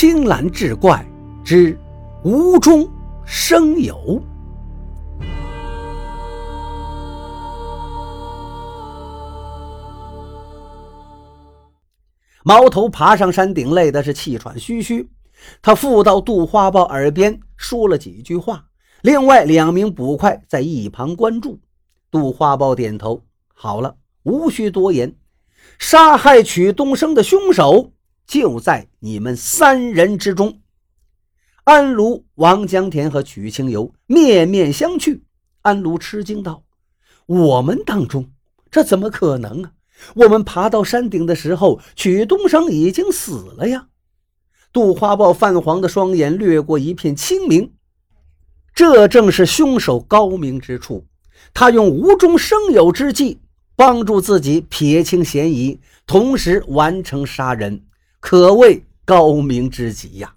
青蓝志怪之无中生有。毛头爬上山顶，累的是气喘吁吁。他附到杜花豹耳边说了几句话，另外两名捕快在一旁关注。杜花豹点头，好了，无需多言。杀害曲东升的凶手就在你们三人之中。安卢、王江田和曲清游面面相觑。安卢吃惊道：“我们当中，这怎么可能啊？我们爬到山顶的时候，曲东升已经死了呀！”杜花豹泛黄的双眼掠过一片清明，这正是凶手高明之处。他用无中生有之计。帮助自己撇清嫌疑，同时完成杀人，可谓高明之极呀！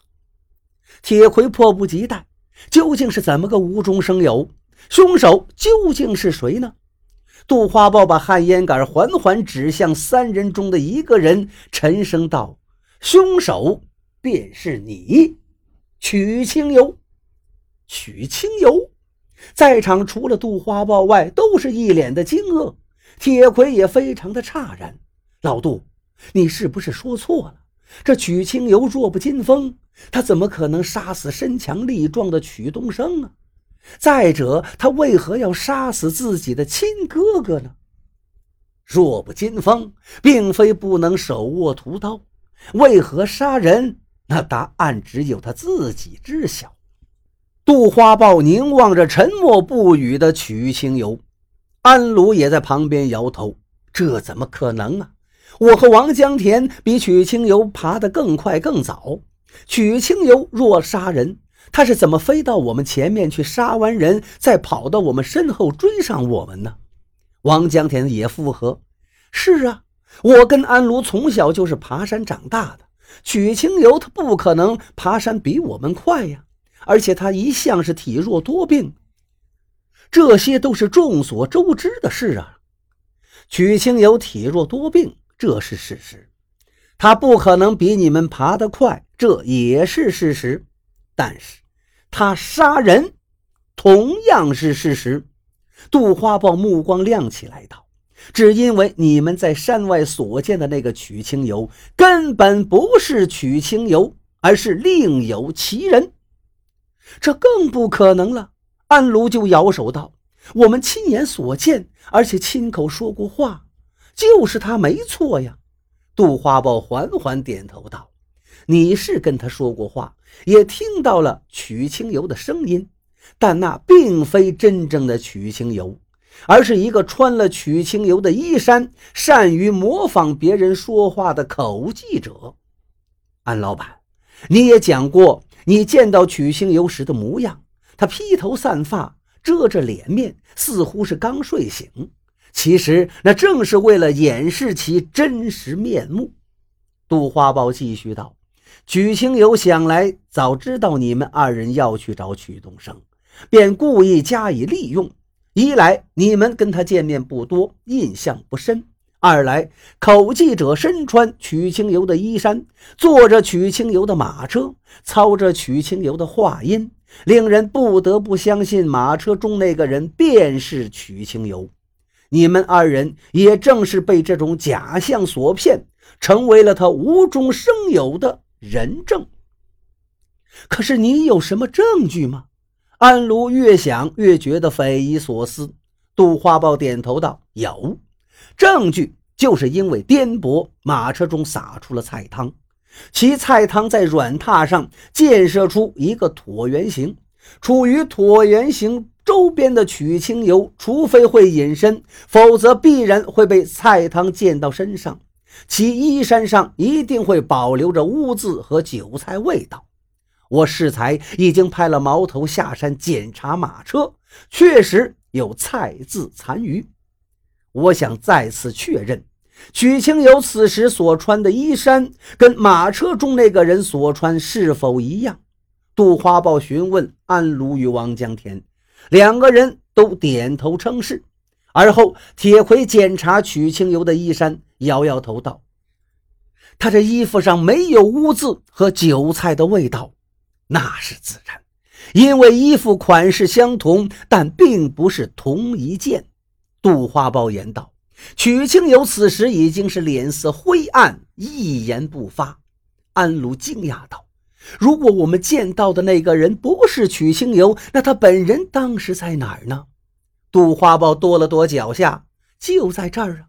铁魁迫不及待，究竟是怎么个无中生有？凶手究竟是谁呢？杜花豹把旱烟杆缓缓指向三人中的一个人，沉声道：“凶手便是你，曲清游。”曲清游，在场除了杜花豹外，都是一脸的惊愕。铁魁也非常的诧然，老杜，你是不是说错了？这曲清游弱不禁风，他怎么可能杀死身强力壮的曲东升啊？再者，他为何要杀死自己的亲哥哥呢？弱不禁风，并非不能手握屠刀，为何杀人？那答案只有他自己知晓。杜花豹凝望着沉默不语的曲清游。安鲁也在旁边摇头：“这怎么可能啊！我和王江田比曲清游爬得更快更早。曲清游若杀人，他是怎么飞到我们前面去杀完人，再跑到我们身后追上我们呢？”王江田也附和：“是啊，我跟安卢从小就是爬山长大的，曲清游他不可能爬山比我们快呀，而且他一向是体弱多病。”这些都是众所周知的事啊。曲清游体弱多病，这是事实。他不可能比你们爬得快，这也是事实。但是，他杀人同样是事实。杜花豹目光亮起来道：“只因为你们在山外所见的那个曲清游，根本不是曲清游，而是另有其人。这更不可能了。”安卢就摇手道：“我们亲眼所见，而且亲口说过话，就是他没错呀。”杜花豹缓缓点头道：“你是跟他说过话，也听到了曲清游的声音，但那并非真正的曲清游，而是一个穿了曲清游的衣衫、善于模仿别人说话的口技者。”安老板，你也讲过你见到曲清游时的模样。他披头散发，遮着脸面，似乎是刚睡醒。其实那正是为了掩饰其真实面目。杜花豹继续道：“曲清游想来早知道你们二人要去找曲东升，便故意加以利用。一来你们跟他见面不多，印象不深；二来口技者身穿曲清游的衣衫，坐着曲清游的马车，操着曲清游的话音。”令人不得不相信，马车中那个人便是曲清游。你们二人也正是被这种假象所骗，成为了他无中生有的人证。可是你有什么证据吗？安卢越想越觉得匪夷所思。杜花豹点头道：“有证据，就是因为颠簸，马车中洒出了菜汤。”其菜汤在软榻上建设出一个椭圆形，处于椭圆形周边的曲清游，除非会隐身，否则必然会被菜汤溅到身上。其衣衫上一定会保留着污渍和韭菜味道。我适才已经派了毛头下山检查马车，确实有菜渍残余。我想再次确认。曲清游此时所穿的衣衫，跟马车中那个人所穿是否一样？杜花豹询问安卢与王江田，两个人都点头称是。而后，铁魁检查曲清游的衣衫，摇摇头道：“他这衣服上没有污渍和韭菜的味道，那是自然，因为衣服款式相同，但并不是同一件。杜花豹言道：“曲清游此时已经是脸色灰暗，一言不发。”安禄惊讶道：“如果我们见到的那个人不是曲清游，那他本人当时在哪儿呢？”杜花豹跺了跺脚下：“就在这儿啊，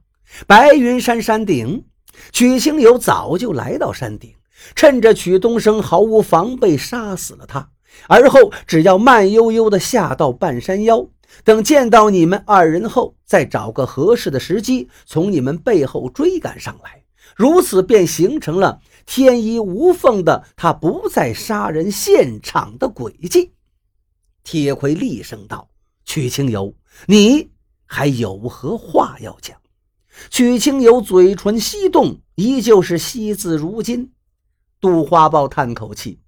白云山山顶。”曲清游早就来到山顶，趁着曲东升毫无防备杀死了他，而后只要慢悠悠地下到半山腰，等见到你们二人后，再找个合适的时机从你们背后追赶上来，如此便形成了天衣无缝的他不在杀人现场的轨迹。铁盔厉声道：“曲清游，你还有何话要讲？”曲清游嘴唇翕动，依旧是惜字如金。杜花豹叹口气：“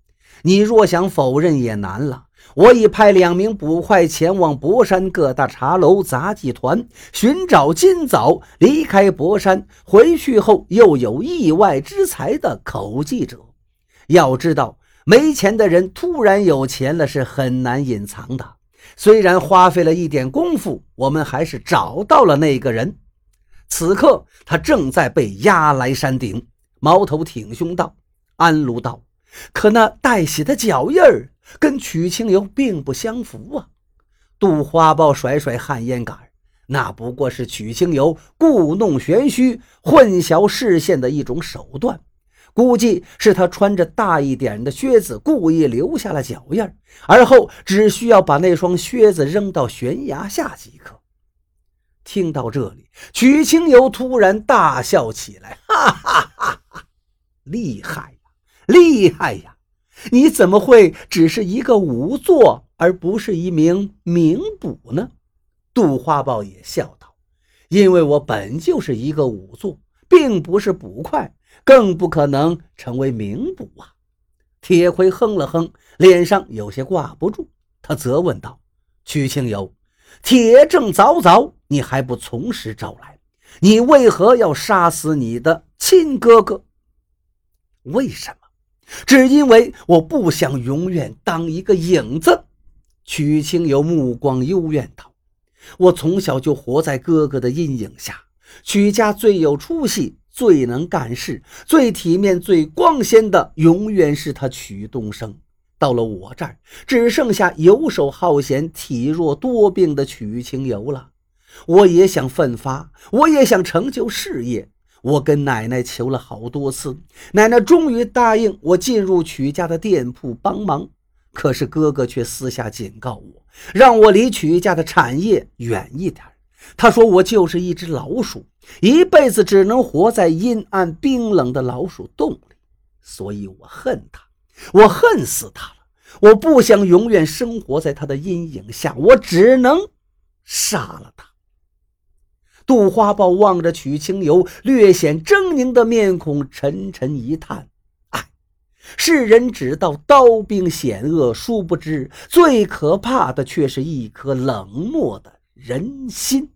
你若想否认也难了。我已派两名捕快前往博山各大茶楼、杂技团寻找今早离开博山回去后又有意外之财的口技者。要知道，没钱的人突然有钱了是很难隐藏的。虽然花费了一点功夫，我们还是找到了那个人。”此刻，他正在被押来山顶。矛头挺胸道：“安卢道，可那带血的脚印儿跟曲清游并不相符啊！”杜花豹甩甩旱烟杆：“那不过是曲清游故弄玄虚、混淆视线的一种手段。估计是他穿着大一点的靴子，故意留下了脚印，而后只需要把那双靴子扔到悬崖下即可。”听到这里，曲清游突然大笑起来，哈哈哈哈！厉害，厉害呀！你怎么会只是一个仵作，而不是一名名捕呢？杜花豹也笑道：“因为我本就是一个仵作，并不是捕快，更不可能成为名捕啊。”铁盔哼了哼，脸上有些挂不住，他责问道：“曲清游。”铁证凿凿，你还不从实招来？你为何要杀死你的亲哥哥？为什么？只因为我不想永远当一个影子。曲清游目光幽怨道：“我从小就活在哥哥的阴影下。曲家最有出息、最能干事、最体面、最光鲜的，永远是他曲东升。”到了我这儿，只剩下游手好闲、体弱多病的曲清游了。我也想奋发，我也想成就事业。我跟奶奶求了好多次，奶奶终于答应我进入曲家的店铺帮忙。可是哥哥却私下警告我，让我离曲家的产业远一点。他说我就是一只老鼠，一辈子只能活在阴暗冰冷的老鼠洞里。所以我恨他。我恨死他了！我不想永远生活在他的阴影下，我只能杀了他。杜花豹望着曲清游略显狰狞的面孔，沉沉一叹：“唉，世人只道刀兵险恶，殊不知最可怕的却是一颗冷漠的人心。”